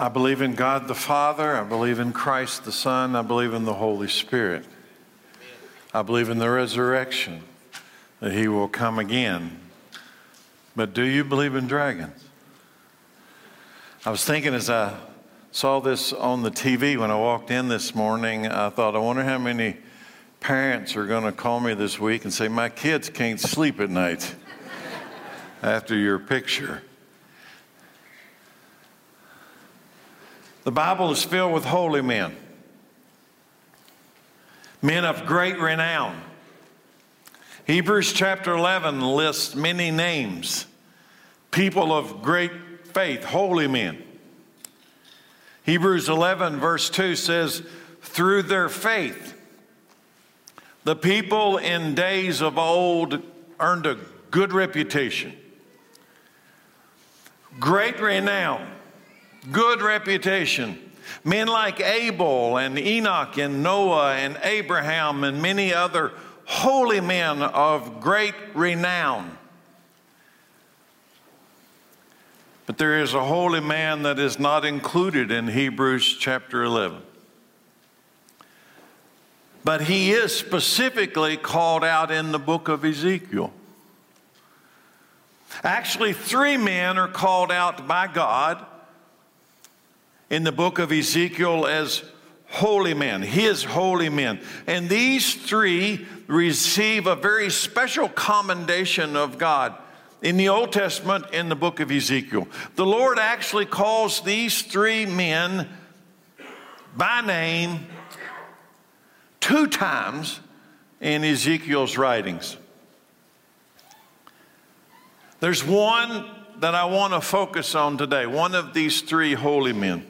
I believe in God the Father. I believe in Christ the Son. I believe in the Holy Spirit. I believe in the resurrection, that He will come again. But do you believe in dragons? I was thinking as I saw this on the TV when I walked in this morning, I thought, I wonder how many parents are going to call me this week and say, My kids can't sleep at night after your picture. The Bible is filled with holy men, men of great renown. Hebrews chapter 11 lists many names, people of great faith, holy men. Hebrews 11, verse 2 says, Through their faith, the people in days of old earned a good reputation, great renown, good reputation. Men like Abel and Enoch and Noah and Abraham and many other holy men of great renown. But there is a holy man that is not included in Hebrews chapter 11. But he is specifically called out in the book of Ezekiel. Actually, three men are called out by God in the book of Ezekiel as holy men, his holy men. And these three receive a very special commendation of God in the Old Testament in the book of Ezekiel. The Lord actually calls these three men by name two times in Ezekiel's writings. There's one that I want to focus on today, one of these three holy men.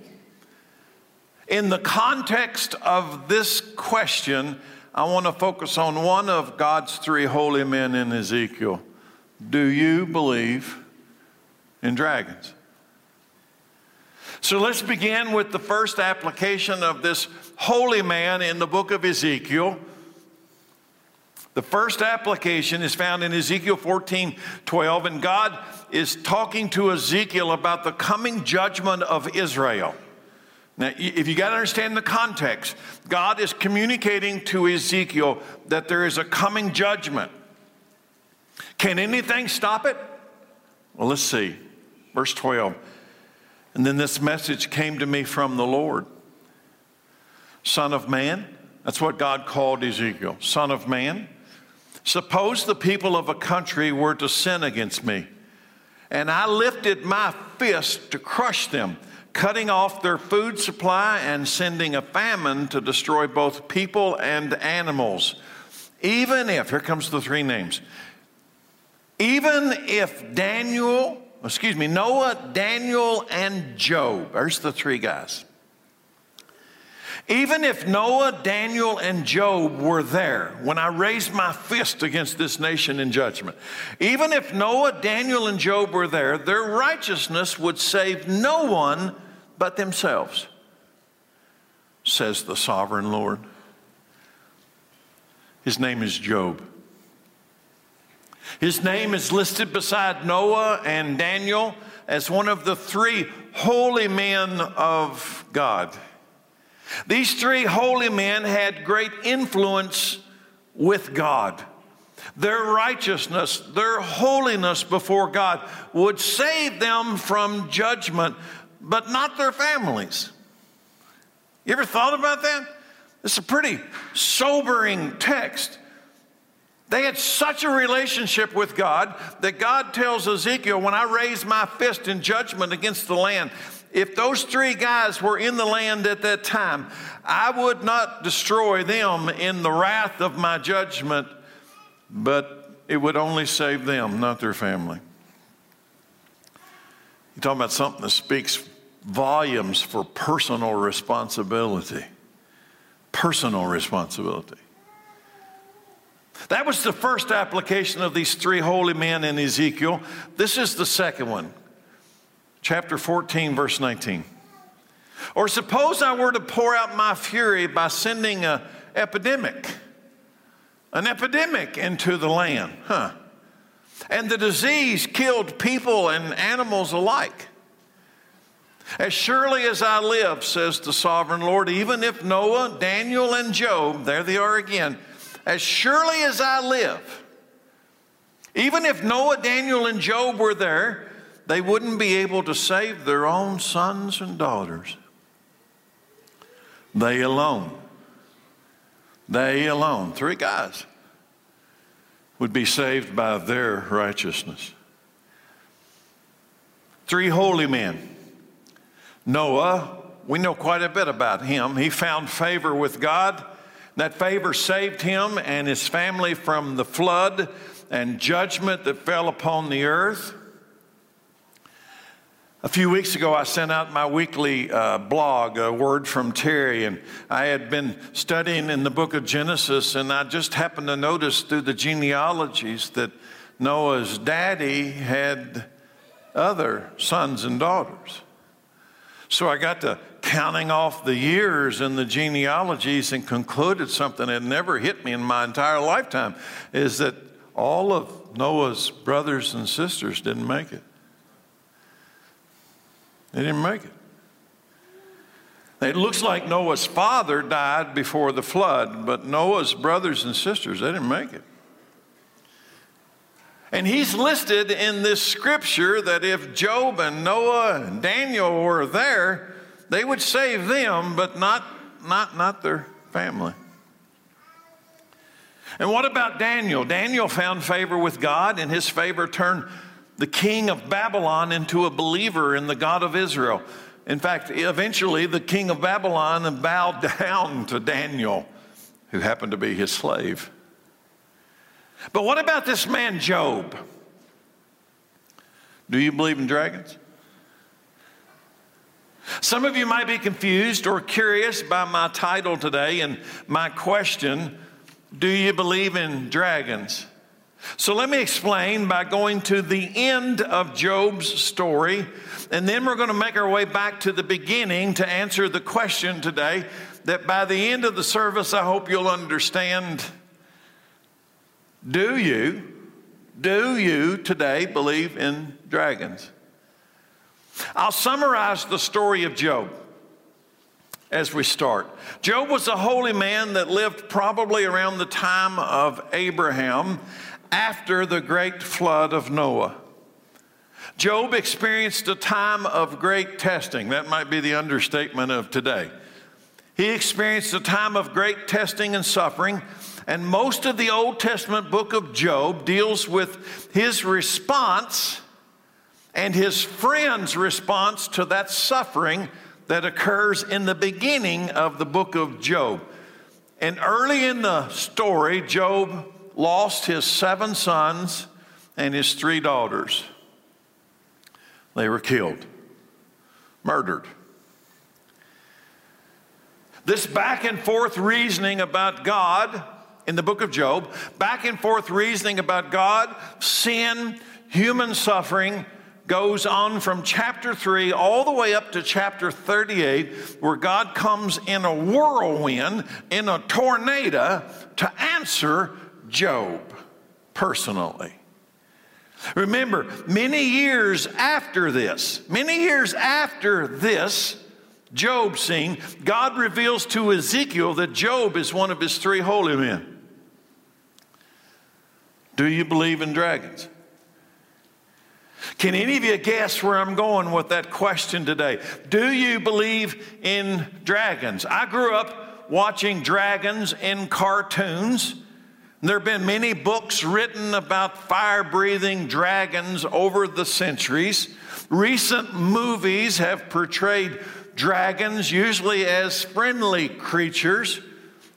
In the context of this question, I want to focus on one of God's three holy men in Ezekiel. Do you believe in dragons? So let's begin with the first application of this holy man in the book of Ezekiel. The first application is found in Ezekiel 14 12, and God is talking to Ezekiel about the coming judgment of Israel. Now, if you got to understand the context, God is communicating to Ezekiel that there is a coming judgment. Can anything stop it? Well, let's see. Verse 12. And then this message came to me from the Lord Son of man, that's what God called Ezekiel. Son of man, suppose the people of a country were to sin against me, and I lifted my fist to crush them, cutting off their food supply and sending a famine to destroy both people and animals. Even if, here comes the three names, even if Daniel, excuse me, Noah, Daniel, and Job, there's the three guys. Even if Noah, Daniel, and Job were there when I raised my fist against this nation in judgment, even if Noah, Daniel, and Job were there, their righteousness would save no one but themselves, says the sovereign Lord. His name is Job. His name is listed beside Noah and Daniel as one of the three holy men of God. These three holy men had great influence with God. Their righteousness, their holiness before God would save them from judgment, but not their families. You ever thought about that? It's a pretty sobering text. They had such a relationship with God that God tells Ezekiel, when I raise my fist in judgment against the land, if those three guys were in the land at that time, I would not destroy them in the wrath of my judgment, but it would only save them, not their family. You're talking about something that speaks volumes for personal responsibility. Personal responsibility. That was the first application of these three holy men in Ezekiel. This is the second one, chapter 14, verse 19. Or suppose I were to pour out my fury by sending an epidemic, an epidemic into the land, huh? And the disease killed people and animals alike. As surely as I live, says the sovereign Lord, even if Noah, Daniel, and Job, there they are again, as surely as I live, even if Noah, Daniel, and Job were there, they wouldn't be able to save their own sons and daughters. They alone, they alone, three guys, would be saved by their righteousness. Three holy men. Noah, we know quite a bit about him. He found favor with God. That favor saved him and his family from the flood and judgment that fell upon the earth. A few weeks ago, I sent out my weekly uh, blog, A Word from Terry, and I had been studying in the book of Genesis, and I just happened to notice through the genealogies that Noah's daddy had other sons and daughters. So I got to counting off the years in the genealogies and concluded something that never hit me in my entire lifetime is that all of Noah's brothers and sisters didn't make it. They didn't make it. It looks like Noah's father died before the flood, but Noah's brothers and sisters, they didn't make it. And he's listed in this scripture that if Job and Noah and Daniel were there, they would save them, but not, not, not their family. And what about Daniel? Daniel found favor with God, and his favor turned the king of Babylon into a believer in the God of Israel. In fact, eventually the king of Babylon bowed down to Daniel, who happened to be his slave. But what about this man, Job? Do you believe in dragons? Some of you might be confused or curious by my title today and my question Do you believe in dragons? So let me explain by going to the end of Job's story, and then we're going to make our way back to the beginning to answer the question today. That by the end of the service, I hope you'll understand do you, do you today believe in dragons? I'll summarize the story of Job as we start. Job was a holy man that lived probably around the time of Abraham after the great flood of Noah. Job experienced a time of great testing. That might be the understatement of today. He experienced a time of great testing and suffering and most of the Old Testament book of Job deals with his response and his friend's response to that suffering that occurs in the beginning of the book of Job. And early in the story, Job lost his seven sons and his three daughters. They were killed, murdered. This back and forth reasoning about God in the book of Job, back and forth reasoning about God, sin, human suffering, goes on from chapter 3 all the way up to chapter 38, where God comes in a whirlwind, in a tornado, to answer Job personally. Remember, many years after this, many years after this, Job scene, God reveals to Ezekiel that Job is one of his three holy men. Do you believe in dragons? Can any of you guess where I'm going with that question today? Do you believe in dragons? I grew up watching dragons in cartoons. There have been many books written about fire breathing dragons over the centuries. Recent movies have portrayed dragons usually as friendly creatures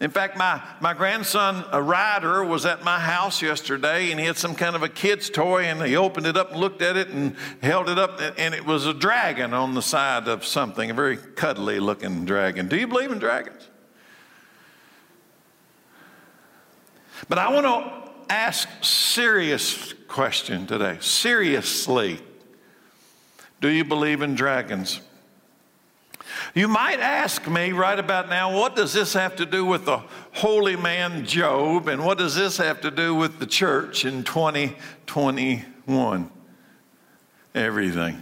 in fact, my, my grandson, a Ryder, was at my house yesterday and he had some kind of a kid's toy and he opened it up and looked at it and held it up and it was a dragon on the side of something, a very cuddly looking dragon. Do you believe in dragons? But I want to ask serious question today. Seriously. Do you believe in dragons? You might ask me right about now, what does this have to do with the holy man Job? And what does this have to do with the church in 2021? Everything.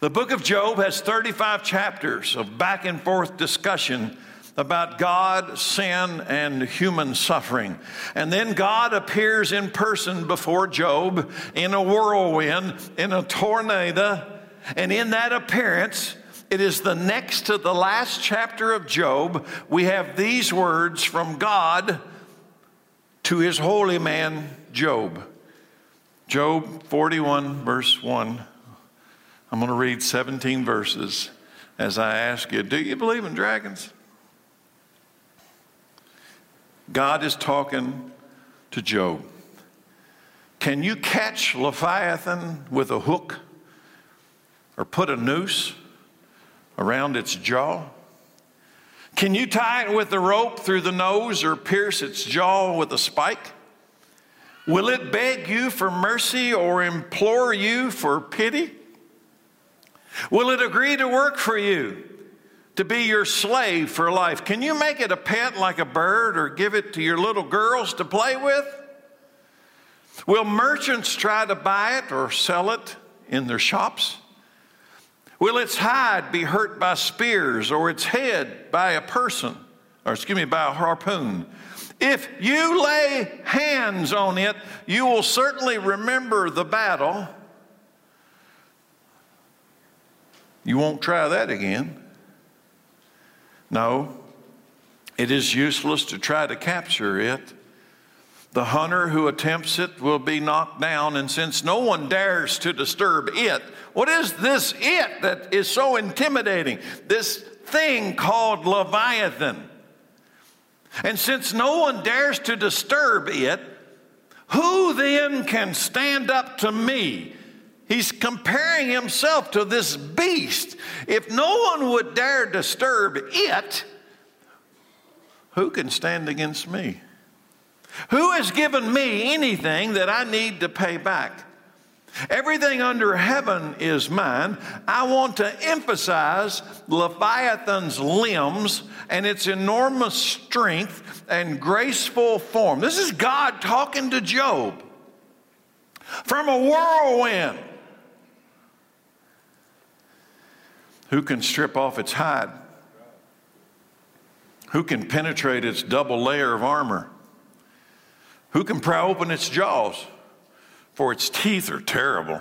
The book of Job has 35 chapters of back and forth discussion about God, sin, and human suffering. And then God appears in person before Job in a whirlwind, in a tornado. And in that appearance, it is the next to the last chapter of Job. We have these words from God to his holy man, Job. Job 41, verse 1. I'm going to read 17 verses as I ask you Do you believe in dragons? God is talking to Job. Can you catch Leviathan with a hook or put a noose around its jaw? Can you tie it with a rope through the nose or pierce its jaw with a spike? Will it beg you for mercy or implore you for pity? Will it agree to work for you? To be your slave for life. Can you make it a pet like a bird or give it to your little girls to play with? Will merchants try to buy it or sell it in their shops? Will its hide be hurt by spears or its head by a person, or excuse me, by a harpoon? If you lay hands on it, you will certainly remember the battle. You won't try that again. No, it is useless to try to capture it. The hunter who attempts it will be knocked down, and since no one dares to disturb it, what is this it that is so intimidating? This thing called Leviathan. And since no one dares to disturb it, who then can stand up to me? He's comparing himself to this beast. If no one would dare disturb it, who can stand against me? Who has given me anything that I need to pay back? Everything under heaven is mine. I want to emphasize Leviathan's limbs and its enormous strength and graceful form. This is God talking to Job from a whirlwind. Who can strip off its hide? Who can penetrate its double layer of armor? Who can pry open its jaws? For its teeth are terrible.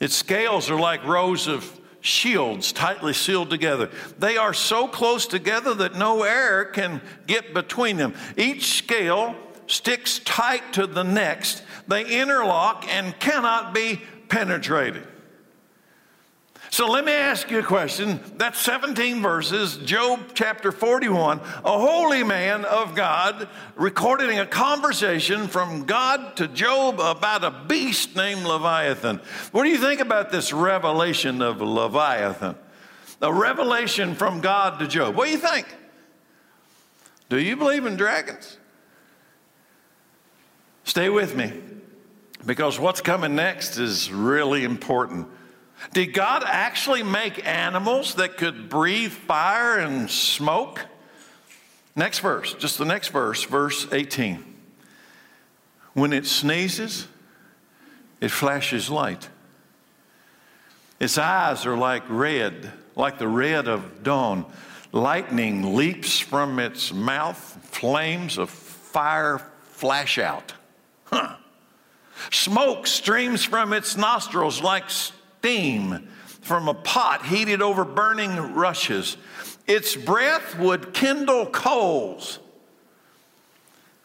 Its scales are like rows of shields tightly sealed together. They are so close together that no air can get between them. Each scale sticks tight to the next, they interlock and cannot be penetrated. So let me ask you a question. That's 17 verses, Job chapter 41. A holy man of God recording a conversation from God to Job about a beast named Leviathan. What do you think about this revelation of Leviathan? A revelation from God to Job. What do you think? Do you believe in dragons? Stay with me because what's coming next is really important. Did God actually make animals that could breathe fire and smoke? Next verse, just the next verse, verse 18. When it sneezes, it flashes light. Its eyes are like red, like the red of dawn. Lightning leaps from its mouth, flames of fire flash out. Huh. Smoke streams from its nostrils like steam from a pot heated over burning rushes. Its breath would kindle coals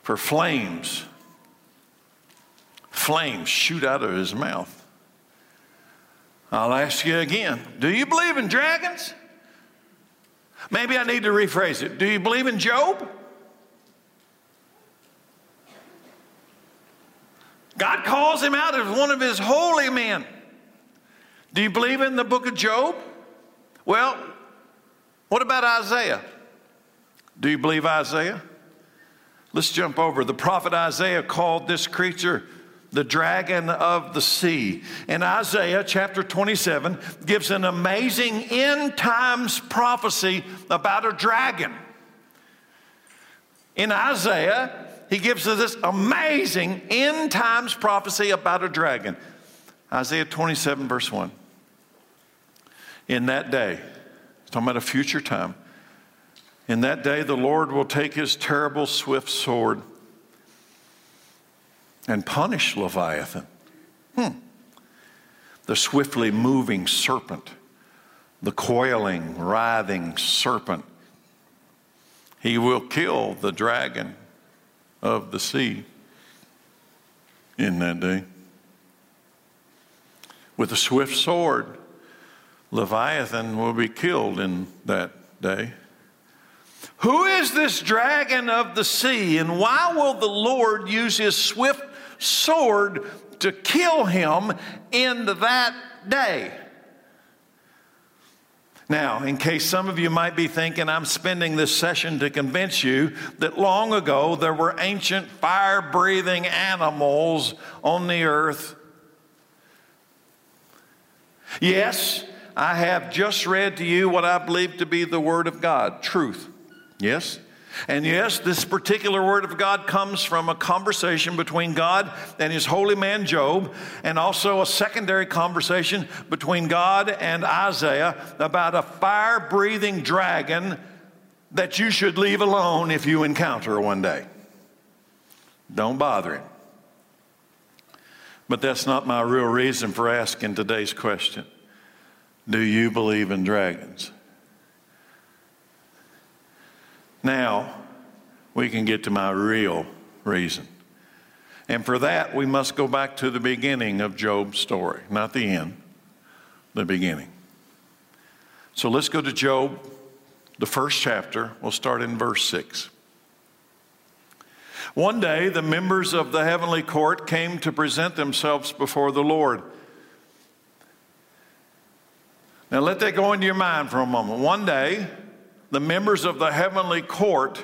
for flames. Flames shoot out of his mouth. I'll ask you again do you believe in dragons? Maybe I need to rephrase it. Do you believe in Job? God calls him out as one of his holy men. Do you believe in the book of Job? Well, what about Isaiah? Do you believe Isaiah? Let's jump over. The prophet Isaiah called this creature the dragon of the sea. And Isaiah chapter 27 gives an amazing end times prophecy about a dragon. In Isaiah, he gives us this amazing end times prophecy about a dragon. Isaiah 27, verse 1. In that day, talking about a future time, in that day the Lord will take his terrible swift sword and punish Leviathan. Hmm. The swiftly moving serpent, the coiling, writhing serpent. He will kill the dragon of the sea in that day. With a swift sword, Leviathan will be killed in that day. Who is this dragon of the sea, and why will the Lord use his swift sword to kill him in that day? Now, in case some of you might be thinking, I'm spending this session to convince you that long ago there were ancient fire breathing animals on the earth. Yes, I have just read to you what I believe to be the Word of God, truth. Yes? And yes, this particular word of God comes from a conversation between God and his holy man Job, and also a secondary conversation between God and Isaiah about a fire breathing dragon that you should leave alone if you encounter one day. Don't bother him. But that's not my real reason for asking today's question. Do you believe in dragons? Now, we can get to my real reason. And for that, we must go back to the beginning of Job's story, not the end, the beginning. So let's go to Job, the first chapter. We'll start in verse 6. One day, the members of the heavenly court came to present themselves before the Lord. Now, let that go into your mind for a moment. One day, the members of the heavenly court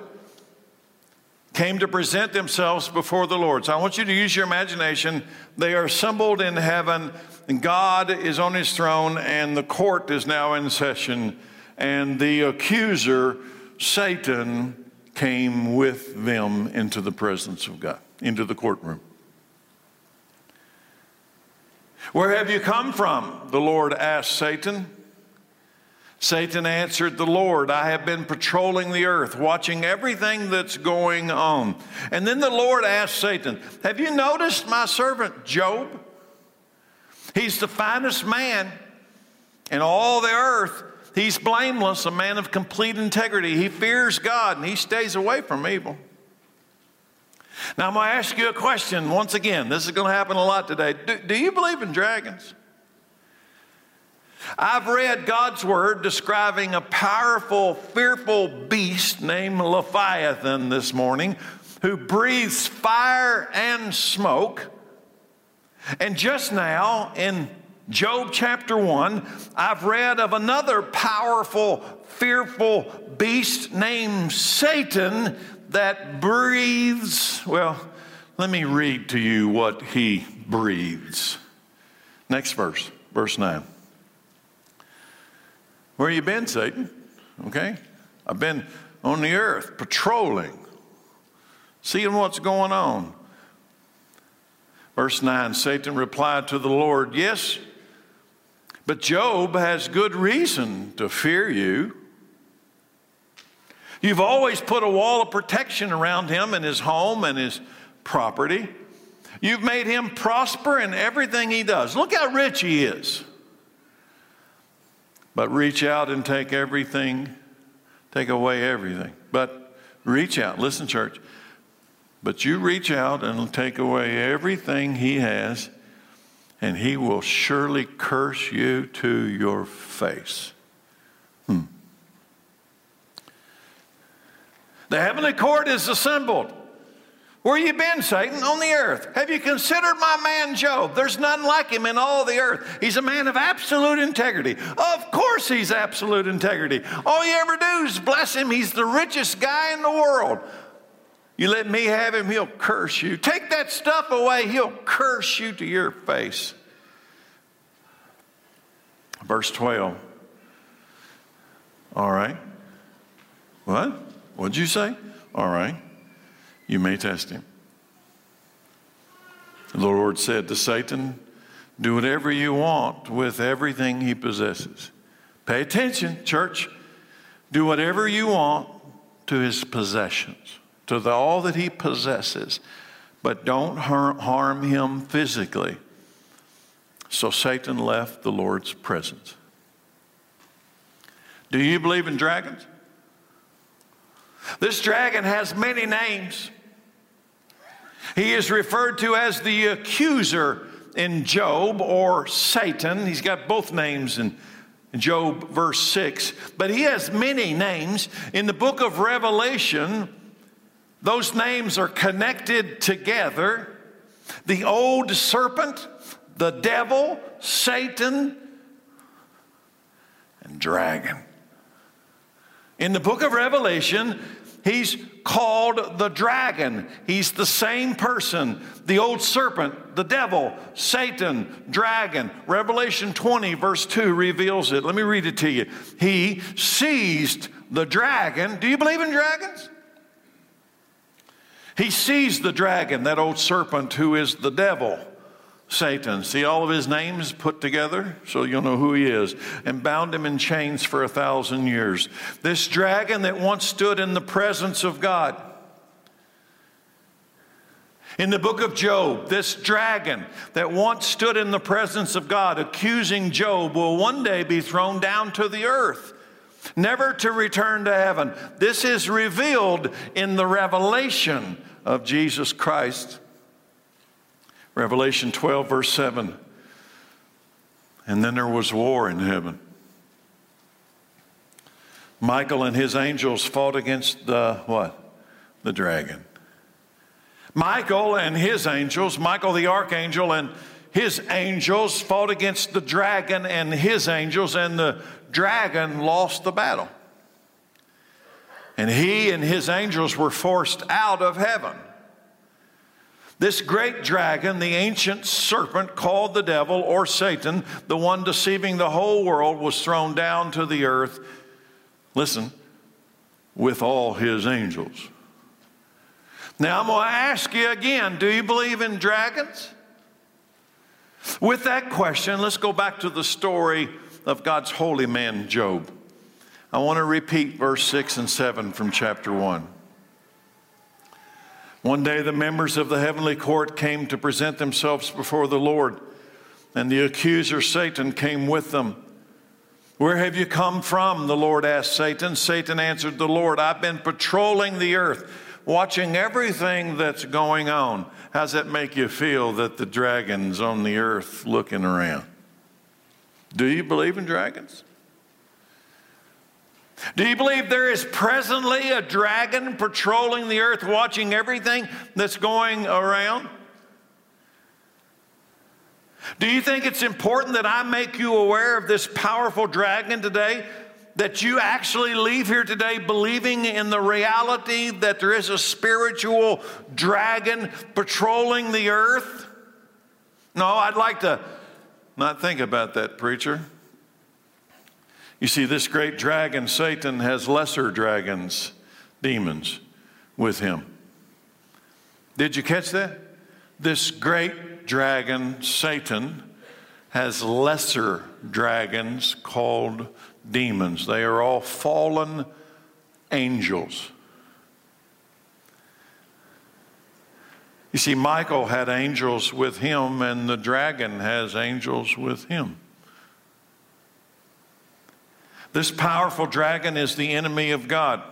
came to present themselves before the Lord. So I want you to use your imagination. They are assembled in heaven, and God is on his throne, and the court is now in session, and the accuser, Satan, came with them into the presence of God, into the courtroom. Where have you come from? The Lord asked Satan. Satan answered the Lord, I have been patrolling the earth, watching everything that's going on. And then the Lord asked Satan, Have you noticed my servant Job? He's the finest man in all the earth. He's blameless, a man of complete integrity. He fears God and he stays away from evil. Now, I'm going to ask you a question once again. This is going to happen a lot today. Do, do you believe in dragons? I've read God's word describing a powerful, fearful beast named Leviathan this morning who breathes fire and smoke. And just now in Job chapter 1, I've read of another powerful, fearful beast named Satan that breathes. Well, let me read to you what he breathes. Next verse, verse 9. Where you been, Satan? Okay? I've been on the earth patrolling, seeing what's going on. Verse 9 Satan replied to the Lord, Yes, but Job has good reason to fear you. You've always put a wall of protection around him and his home and his property. You've made him prosper in everything he does. Look how rich he is. But reach out and take everything, take away everything. But reach out. Listen, church. But you reach out and take away everything he has, and he will surely curse you to your face. Hmm. The heavenly court is assembled. Where you been, Satan? On the earth. Have you considered my man Job? There's none like him in all the earth. He's a man of absolute integrity. Of course, he's absolute integrity. All you ever do is bless him. He's the richest guy in the world. You let me have him, he'll curse you. Take that stuff away, he'll curse you to your face. Verse 12. All right. What? What'd you say? All right you may test him. The Lord said to Satan, Do whatever you want with everything he possesses, Pay attention, church. Do whatever you want to his possessions, to the, all that he possesses, but don't harm, harm him physically. So Satan left the Lord's presence. Do you believe in dragons? This dragon has many names. He is referred to as the accuser in Job or Satan. He's got both names in Job, verse 6. But he has many names. In the book of Revelation, those names are connected together. The old serpent, the devil, Satan, and dragon. In the book of Revelation, he's called the dragon. He's the same person. The old serpent, the devil, Satan, dragon. Revelation 20, verse 2 reveals it. Let me read it to you. He seized the dragon. Do you believe in dragons? He seized the dragon, that old serpent who is the devil. Satan. See all of his names put together so you'll know who he is, and bound him in chains for a thousand years. This dragon that once stood in the presence of God. In the book of Job, this dragon that once stood in the presence of God accusing Job will one day be thrown down to the earth, never to return to heaven. This is revealed in the revelation of Jesus Christ. Revelation 12, verse 7. And then there was war in heaven. Michael and his angels fought against the what? The dragon. Michael and his angels, Michael the archangel and his angels fought against the dragon and his angels, and the dragon lost the battle. And he and his angels were forced out of heaven. This great dragon, the ancient serpent called the devil or Satan, the one deceiving the whole world, was thrown down to the earth. Listen, with all his angels. Now I'm going to ask you again do you believe in dragons? With that question, let's go back to the story of God's holy man, Job. I want to repeat verse 6 and 7 from chapter 1. One day, the members of the heavenly court came to present themselves before the Lord, and the accuser Satan came with them. Where have you come from? The Lord asked Satan. Satan answered the Lord, I've been patrolling the earth, watching everything that's going on. How's that make you feel that the dragon's on the earth looking around? Do you believe in dragons? Do you believe there is presently a dragon patrolling the earth, watching everything that's going around? Do you think it's important that I make you aware of this powerful dragon today? That you actually leave here today believing in the reality that there is a spiritual dragon patrolling the earth? No, I'd like to not think about that, preacher. You see, this great dragon, Satan, has lesser dragons, demons, with him. Did you catch that? This great dragon, Satan, has lesser dragons called demons. They are all fallen angels. You see, Michael had angels with him, and the dragon has angels with him. This powerful dragon is the enemy of God.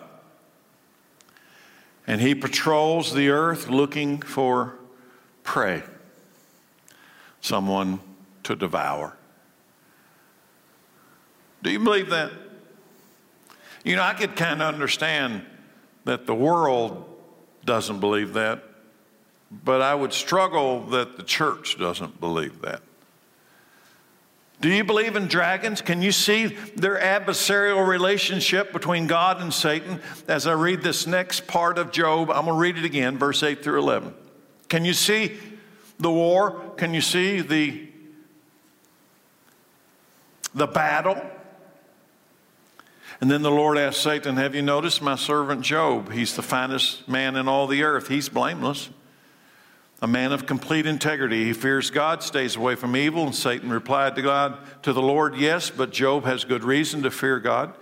And he patrols the earth looking for prey, someone to devour. Do you believe that? You know, I could kind of understand that the world doesn't believe that, but I would struggle that the church doesn't believe that. Do you believe in dragons? Can you see their adversarial relationship between God and Satan? As I read this next part of Job, I'm going to read it again, verse 8 through 11. Can you see the war? Can you see the, the battle? And then the Lord asked Satan, Have you noticed my servant Job? He's the finest man in all the earth. He's blameless. A man of complete integrity. He fears God, stays away from evil. And Satan replied to God, to the Lord, Yes, but Job has good reason to fear God.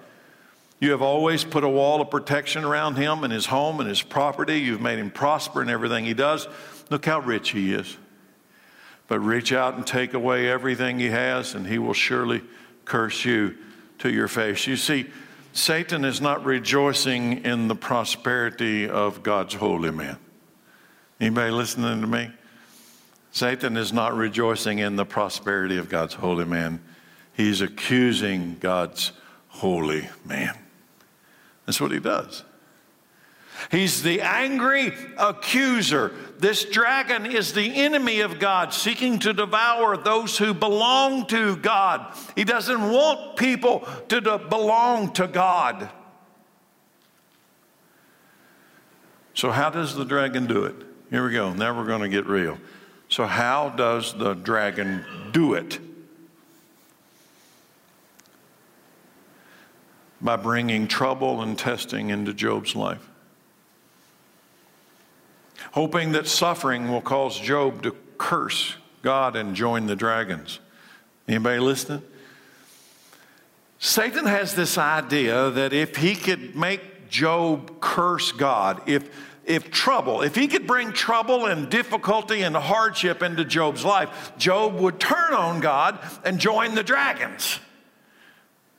You have always put a wall of protection around him and his home and his property. You've made him prosper in everything he does. Look how rich he is. But reach out and take away everything he has, and he will surely curse you to your face. You see, Satan is not rejoicing in the prosperity of God's holy man. Anybody listening to me? Satan is not rejoicing in the prosperity of God's holy man. He's accusing God's holy man. That's what he does. He's the angry accuser. This dragon is the enemy of God, seeking to devour those who belong to God. He doesn't want people to belong to God. So, how does the dragon do it? Here we go. Now we're going to get real. So, how does the dragon do it? By bringing trouble and testing into Job's life. Hoping that suffering will cause Job to curse God and join the dragons. Anybody listening? Satan has this idea that if he could make Job curse God, if if trouble, if he could bring trouble and difficulty and hardship into Job's life, Job would turn on God and join the dragons.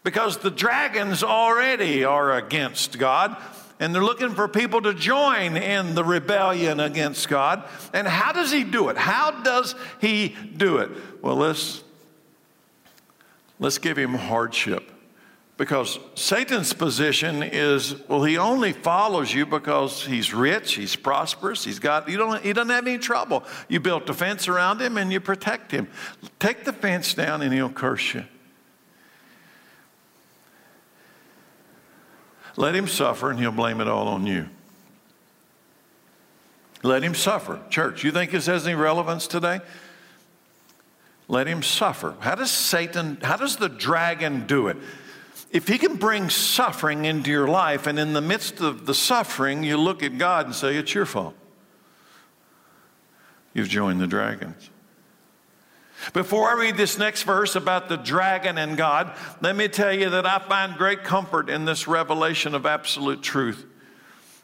Because the dragons already are against God and they're looking for people to join in the rebellion against God. And how does he do it? How does he do it? Well, let's let's give him hardship. Because Satan's position is, well, he only follows you because he's rich, he's prosperous, he's got, you don't, he doesn't have any trouble. You built a fence around him and you protect him. Take the fence down and he'll curse you. Let him suffer and he'll blame it all on you. Let him suffer. Church, you think this has any relevance today? Let him suffer. How does Satan, how does the dragon do it? If he can bring suffering into your life, and in the midst of the suffering, you look at God and say, It's your fault. You've joined the dragons. Before I read this next verse about the dragon and God, let me tell you that I find great comfort in this revelation of absolute truth.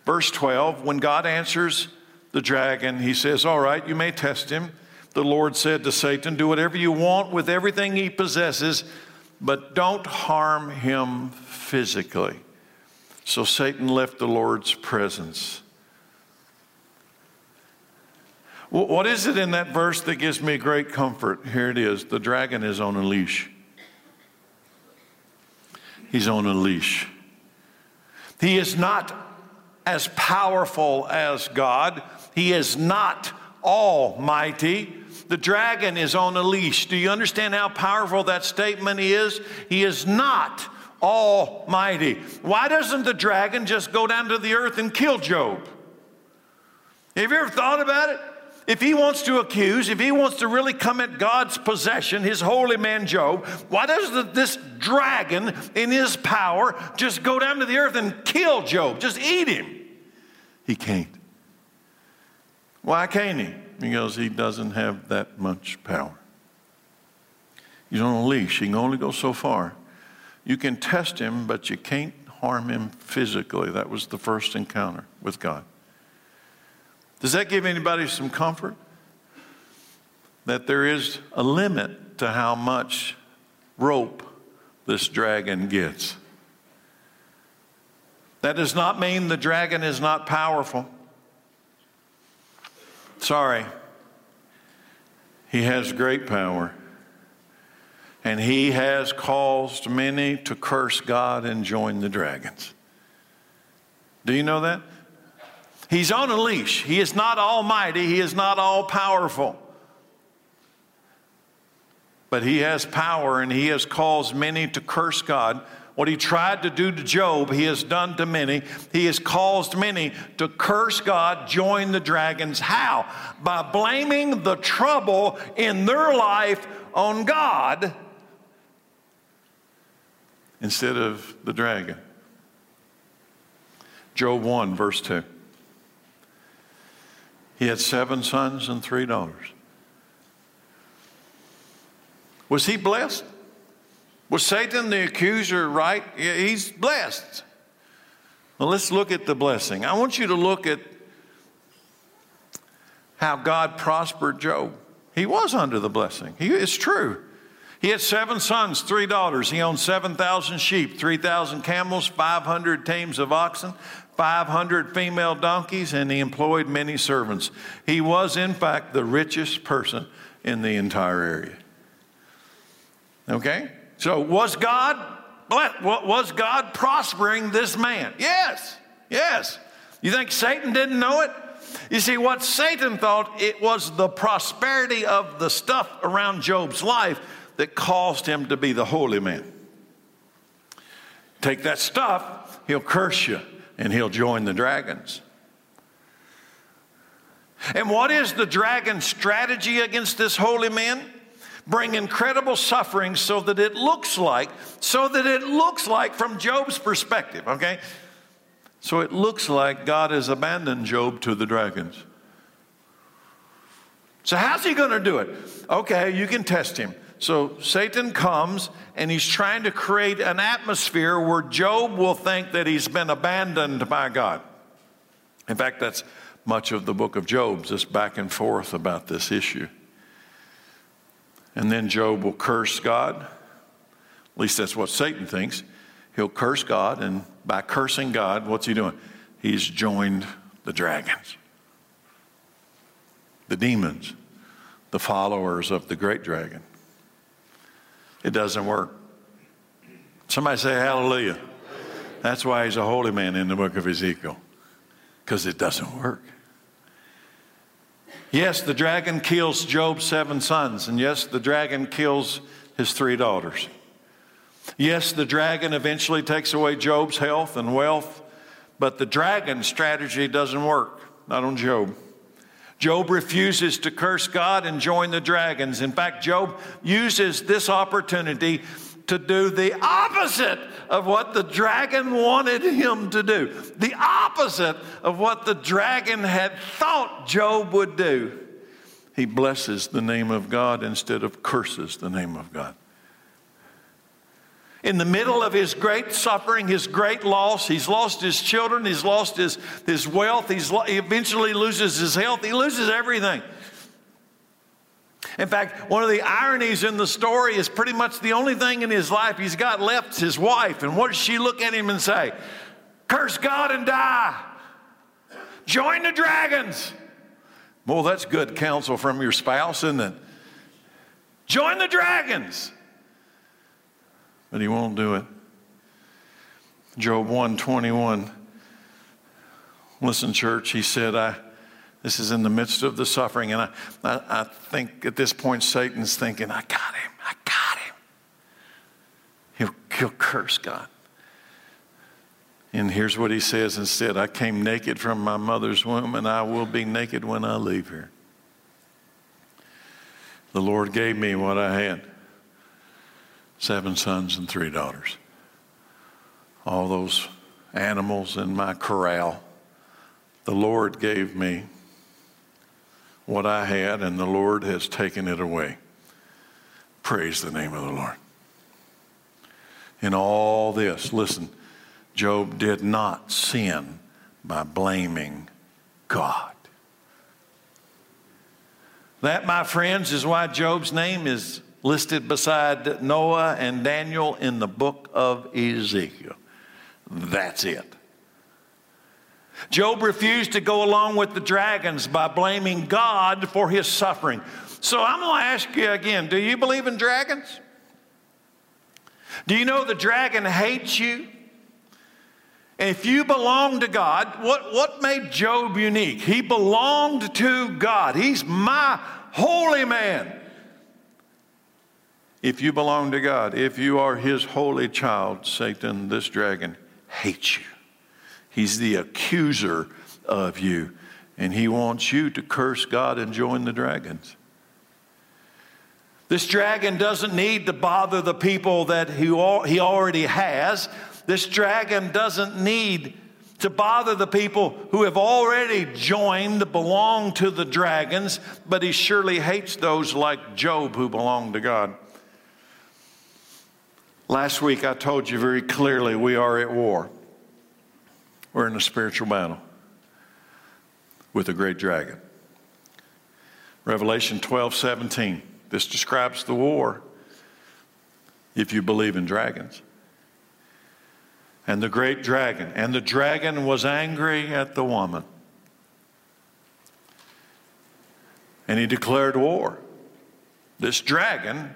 Verse 12, when God answers the dragon, he says, All right, you may test him. The Lord said to Satan, Do whatever you want with everything he possesses but don't harm him physically. So Satan left the Lord's presence. What is it in that verse that gives me great comfort? Here it is the dragon is on a leash. He's on a leash. He is not as powerful as God, he is not almighty. The dragon is on a leash. Do you understand how powerful that statement is? He is not almighty. Why doesn't the dragon just go down to the earth and kill Job? Have you ever thought about it? If he wants to accuse, if he wants to really come at God's possession, his holy man Job, why doesn't this dragon in his power just go down to the earth and kill Job? Just eat him. He can't. Why can't he? Because he doesn't have that much power. He's on a leash, he can only go so far. You can test him, but you can't harm him physically. That was the first encounter with God. Does that give anybody some comfort? That there is a limit to how much rope this dragon gets. That does not mean the dragon is not powerful. Sorry. He has great power. And he has caused many to curse God and join the dragons. Do you know that? He's on a leash. He is not almighty, he is not all powerful. But he has power and he has caused many to curse God what he tried to do to Job, he has done to many. He has caused many to curse God, join the dragons. How? By blaming the trouble in their life on God instead of the dragon. Job 1, verse 2. He had seven sons and three daughters. Was he blessed? Was Satan the accuser right? He's blessed. Well, let's look at the blessing. I want you to look at how God prospered Job. He was under the blessing. He, it's true. He had seven sons, three daughters. He owned 7,000 sheep, 3,000 camels, 500 teams of oxen, 500 female donkeys, and he employed many servants. He was, in fact, the richest person in the entire area. Okay? So, was God was God prospering this man? Yes. Yes. You think Satan didn't know it? You see, what Satan thought it was the prosperity of the stuff around Job's life that caused him to be the holy man. Take that stuff, he'll curse you and he'll join the dragons. And what is the dragon's strategy against this holy man? Bring incredible suffering so that it looks like, so that it looks like from Job's perspective, okay? So it looks like God has abandoned Job to the dragons. So, how's he going to do it? Okay, you can test him. So, Satan comes and he's trying to create an atmosphere where Job will think that he's been abandoned by God. In fact, that's much of the book of Job, just back and forth about this issue. And then Job will curse God. At least that's what Satan thinks. He'll curse God, and by cursing God, what's he doing? He's joined the dragons, the demons, the followers of the great dragon. It doesn't work. Somebody say hallelujah. That's why he's a holy man in the book of Ezekiel, because it doesn't work. Yes, the dragon kills Job's seven sons, and yes, the dragon kills his three daughters. Yes, the dragon eventually takes away Job's health and wealth, but the dragon strategy doesn't work, not on Job. Job refuses to curse God and join the dragons. In fact, Job uses this opportunity to do the opposite of what the dragon wanted him to do, the opposite of what the dragon had thought Job would do. He blesses the name of God instead of curses the name of God. In the middle of his great suffering, his great loss, he's lost his children, he's lost his, his wealth, he's, he eventually loses his health, he loses everything. In fact, one of the ironies in the story is pretty much the only thing in his life he's got left is his wife. And what does she look at him and say? Curse God and die. Join the dragons. Well, that's good counsel from your spouse, isn't it? Join the dragons. But he won't do it. Job 121. Listen, church, he said, I this is in the midst of the suffering. And I, I, I think at this point, Satan's thinking, I got him. I got him. He'll, he'll curse God. And here's what he says instead I came naked from my mother's womb, and I will be naked when I leave here. The Lord gave me what I had seven sons and three daughters. All those animals in my corral, the Lord gave me what I had, and the Lord has taken it away. Praise the name of the Lord. In all this, listen, Job did not sin by blaming God. That, my friends, is why Job's name is listed beside Noah and Daniel in the book of Ezekiel. That's it. Job refused to go along with the dragons by blaming God for his suffering. So I'm going to ask you again do you believe in dragons? Do you know the dragon hates you? And if you belong to God, what, what made Job unique? He belonged to God. He's my holy man. If you belong to God, if you are his holy child, Satan, this dragon, hates you. He's the accuser of you, and he wants you to curse God and join the dragons. This dragon doesn't need to bother the people that he, he already has. This dragon doesn't need to bother the people who have already joined, belong to the dragons, but he surely hates those like Job who belong to God. Last week I told you very clearly we are at war. We're in a spiritual battle with a great dragon. Revelation 12 17. This describes the war if you believe in dragons. And the great dragon, and the dragon was angry at the woman. And he declared war. This dragon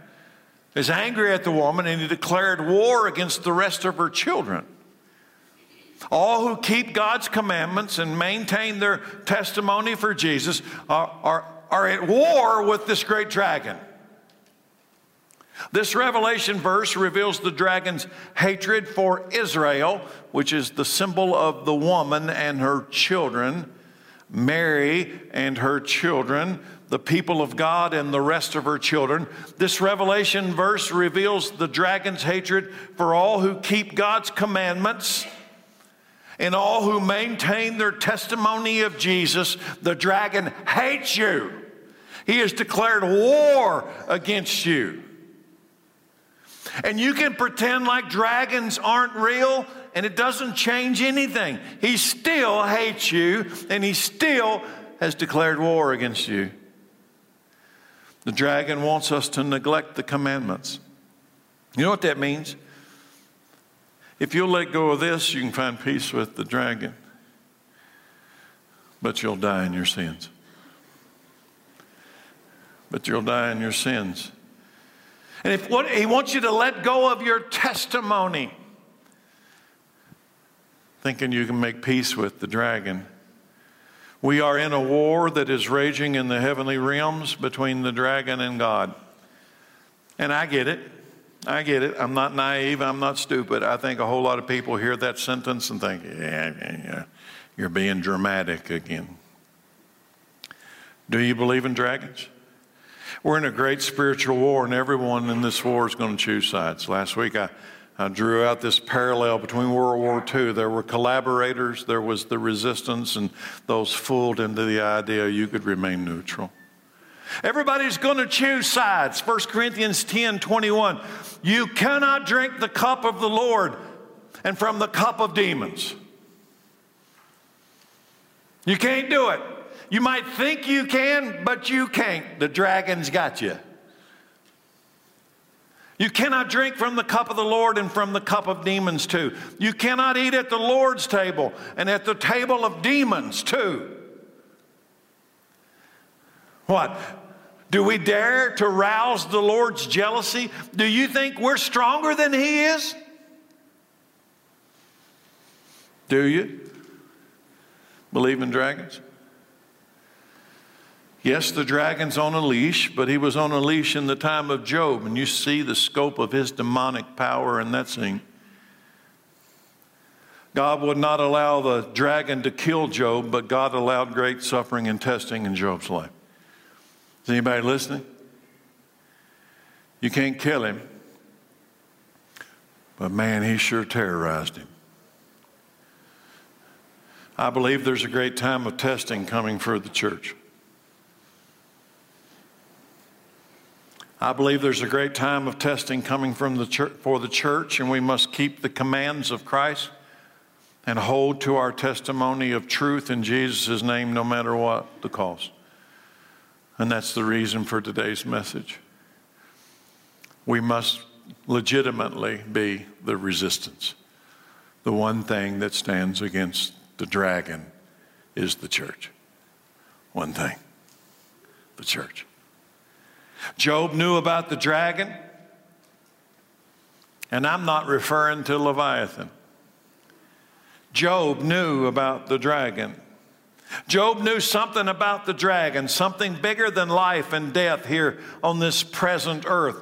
is angry at the woman, and he declared war against the rest of her children. All who keep God's commandments and maintain their testimony for Jesus are, are, are at war with this great dragon. This Revelation verse reveals the dragon's hatred for Israel, which is the symbol of the woman and her children, Mary and her children, the people of God and the rest of her children. This Revelation verse reveals the dragon's hatred for all who keep God's commandments and all who maintain their testimony of Jesus. The dragon hates you. He has declared war against you. And you can pretend like dragons aren't real and it doesn't change anything. He still hates you and he still has declared war against you. The dragon wants us to neglect the commandments. You know what that means? If you'll let go of this, you can find peace with the dragon, but you'll die in your sins. But you'll die in your sins. And if what he wants you to let go of your testimony, thinking you can make peace with the dragon. We are in a war that is raging in the heavenly realms between the dragon and God. And I get it. I get it. I'm not naive. I'm not stupid. I think a whole lot of people hear that sentence and think, yeah, yeah, yeah, you're being dramatic again. Do you believe in dragons? We're in a great spiritual war, and everyone in this war is going to choose sides. Last week, I, I drew out this parallel between World War II. There were collaborators, there was the resistance, and those fooled into the idea you could remain neutral. Everybody's going to choose sides. 1 Corinthians 10 21. You cannot drink the cup of the Lord and from the cup of demons. You can't do it. You might think you can, but you can't. The dragon's got you. You cannot drink from the cup of the Lord and from the cup of demons too. You cannot eat at the Lord's table and at the table of demons too. What? Do we dare to rouse the Lord's jealousy? Do you think we're stronger than He is? Do you believe in dragons? Yes, the dragon's on a leash, but he was on a leash in the time of Job, and you see the scope of his demonic power in that scene. God would not allow the dragon to kill Job, but God allowed great suffering and testing in Job's life. Is anybody listening? You can't kill him, but man, he sure terrorized him. I believe there's a great time of testing coming for the church. I believe there's a great time of testing coming from the church, for the church, and we must keep the commands of Christ and hold to our testimony of truth in Jesus' name no matter what the cost. And that's the reason for today's message. We must legitimately be the resistance. The one thing that stands against the dragon is the church. One thing the church. Job knew about the dragon, and I'm not referring to Leviathan. Job knew about the dragon. Job knew something about the dragon, something bigger than life and death here on this present earth.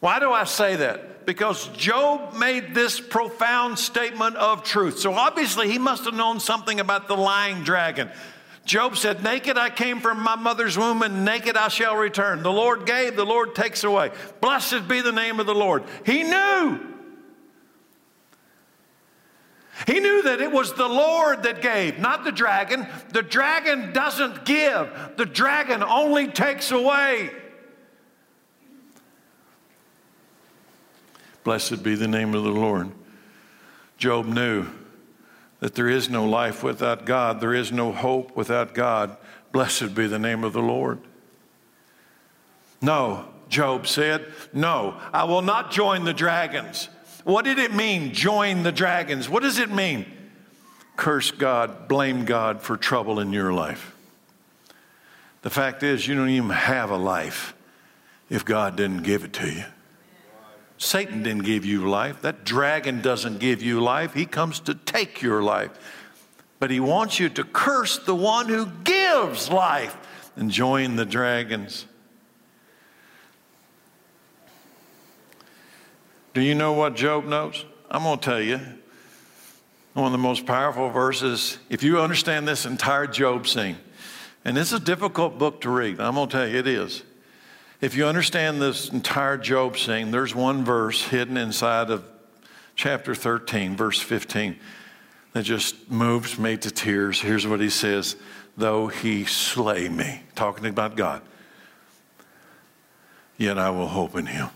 Why do I say that? Because Job made this profound statement of truth. So obviously, he must have known something about the lying dragon. Job said, Naked I came from my mother's womb, and naked I shall return. The Lord gave, the Lord takes away. Blessed be the name of the Lord. He knew. He knew that it was the Lord that gave, not the dragon. The dragon doesn't give, the dragon only takes away. Blessed be the name of the Lord. Job knew that there is no life without God, there is no hope without God. Blessed be the name of the Lord. No, Job said, No, I will not join the dragons. What did it mean, join the dragons? What does it mean? Curse God, blame God for trouble in your life. The fact is, you don't even have a life if God didn't give it to you. Satan didn't give you life. That dragon doesn't give you life. He comes to take your life. But he wants you to curse the one who gives life and join the dragons. Do you know what Job knows? I'm going to tell you. One of the most powerful verses, if you understand this entire Job scene, and it's a difficult book to read, I'm going to tell you it is. If you understand this entire Job scene, there's one verse hidden inside of chapter 13, verse 15, that just moves me to tears. Here's what he says Though he slay me, talking about God, yet I will hope in him.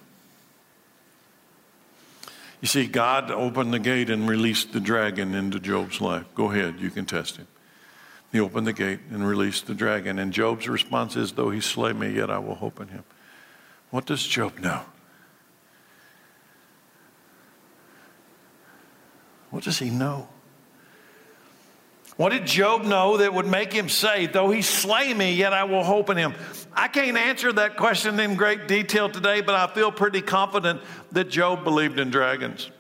You see, God opened the gate and released the dragon into Job's life. Go ahead, you can test him. He opened the gate and released the dragon. And Job's response is, Though he slay me, yet I will hope in him. What does Job know? What does he know? What did Job know that would make him say, Though he slay me, yet I will hope in him? I can't answer that question in great detail today, but I feel pretty confident that Job believed in dragons.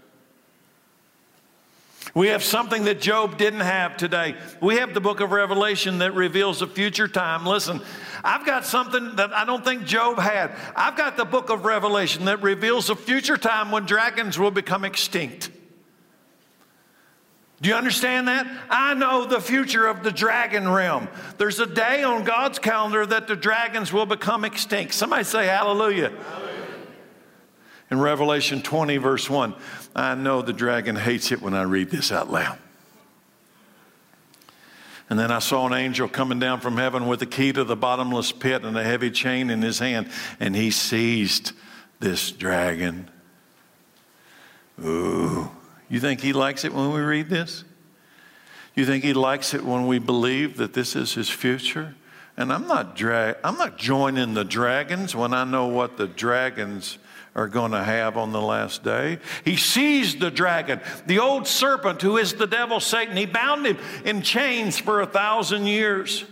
We have something that Job didn't have today. We have the book of Revelation that reveals a future time. Listen, I've got something that I don't think Job had. I've got the book of Revelation that reveals a future time when dragons will become extinct. Do you understand that? I know the future of the dragon realm. There's a day on God's calendar that the dragons will become extinct. Somebody say hallelujah. hallelujah. In Revelation 20, verse 1, I know the dragon hates it when I read this out loud. And then I saw an angel coming down from heaven with a key to the bottomless pit and a heavy chain in his hand, and he seized this dragon. Ooh. You think he likes it when we read this? You think he likes it when we believe that this is his future? And I'm not dra- I'm not joining the dragons when I know what the dragons are going to have on the last day. He seized the dragon, the old serpent who is the devil Satan. He bound him in chains for a thousand years.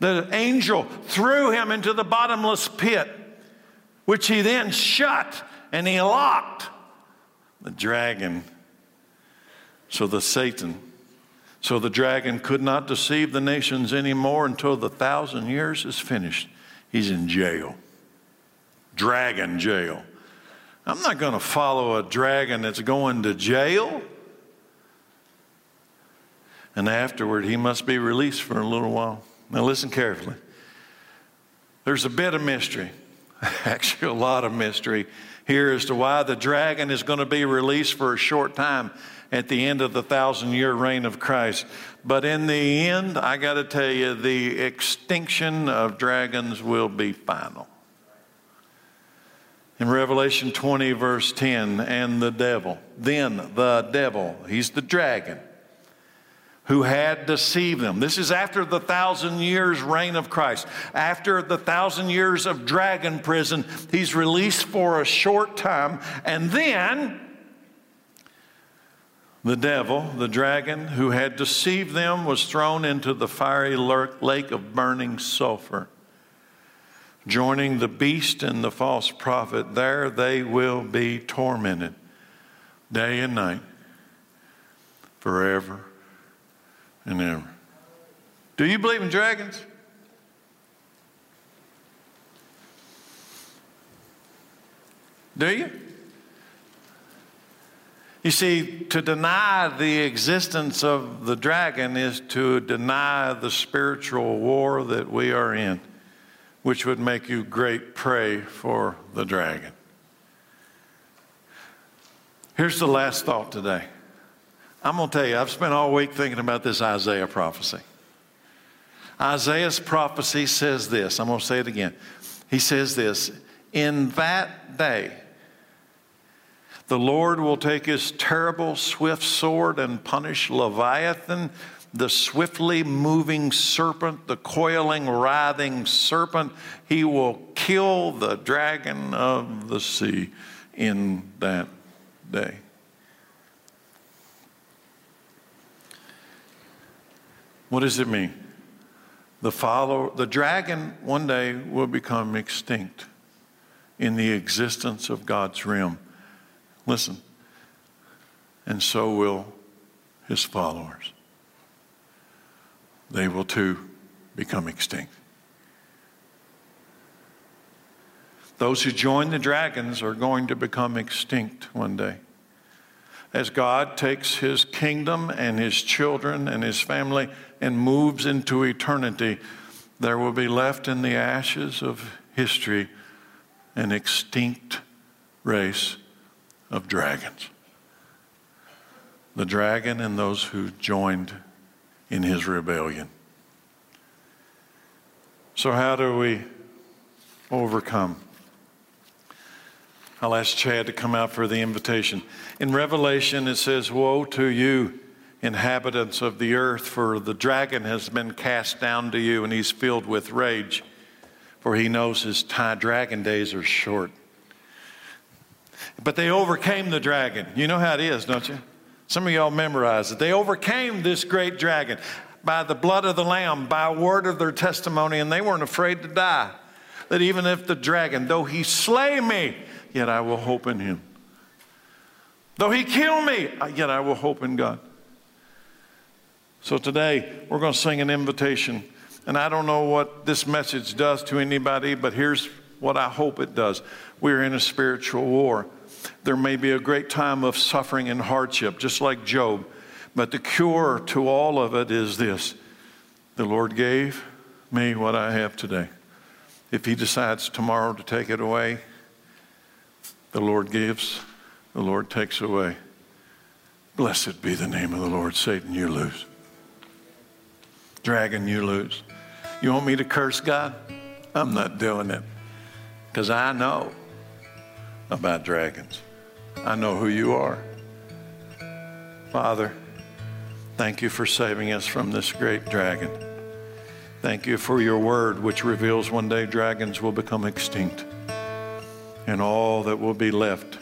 The angel threw him into the bottomless pit, which he then shut and he locked. The dragon so the Satan, so the dragon could not deceive the nations anymore until the thousand years is finished. He's in jail. Dragon jail. I'm not going to follow a dragon that's going to jail. And afterward, he must be released for a little while. Now, listen carefully. There's a bit of mystery, actually, a lot of mystery here as to why the dragon is going to be released for a short time at the end of the thousand year reign of Christ. But in the end, I got to tell you, the extinction of dragons will be final. In Revelation 20, verse 10, and the devil, then the devil, he's the dragon, who had deceived them. This is after the thousand years reign of Christ. After the thousand years of dragon prison, he's released for a short time, and then the devil, the dragon who had deceived them, was thrown into the fiery lake of burning sulfur. Joining the beast and the false prophet, there they will be tormented day and night, forever and ever. Do you believe in dragons? Do you? You see, to deny the existence of the dragon is to deny the spiritual war that we are in, which would make you great prey for the dragon. Here's the last thought today I'm going to tell you, I've spent all week thinking about this Isaiah prophecy. Isaiah's prophecy says this. I'm going to say it again. He says this In that day, the Lord will take his terrible, swift sword and punish Leviathan, the swiftly moving serpent, the coiling, writhing serpent. He will kill the dragon of the sea in that day. What does it mean? The follow the dragon one day will become extinct in the existence of God's realm. Listen. And so will his followers. They will too become extinct. Those who join the dragons are going to become extinct one day as God takes his kingdom and his children and his family and moves into eternity, there will be left in the ashes of history an extinct race of dragons. The dragon and those who joined in his rebellion. So, how do we overcome? I'll ask Chad to come out for the invitation. In Revelation, it says, Woe to you, inhabitants of the earth, for the dragon has been cast down to you, and he's filled with rage, for he knows his time, dragon days are short. But they overcame the dragon. You know how it is, don't you? Some of y'all memorize it. They overcame this great dragon by the blood of the Lamb, by word of their testimony, and they weren't afraid to die. That even if the dragon, though he slay me, yet I will hope in him. Though he kill me, yet I will hope in God. So today, we're going to sing an invitation. And I don't know what this message does to anybody, but here's what I hope it does. We're in a spiritual war. There may be a great time of suffering and hardship, just like Job. But the cure to all of it is this the Lord gave me what I have today. If He decides tomorrow to take it away, the Lord gives, the Lord takes away. Blessed be the name of the Lord. Satan, you lose. Dragon, you lose. You want me to curse God? I'm not doing it because I know about dragons. I know who you are. Father, thank you for saving us from this great dragon. Thank you for your word, which reveals one day dragons will become extinct and all that will be left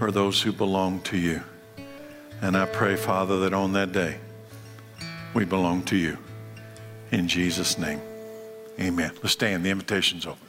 are those who belong to you. And I pray, Father, that on that day we belong to you. In Jesus' name, amen. Let's stand. The invitation's open.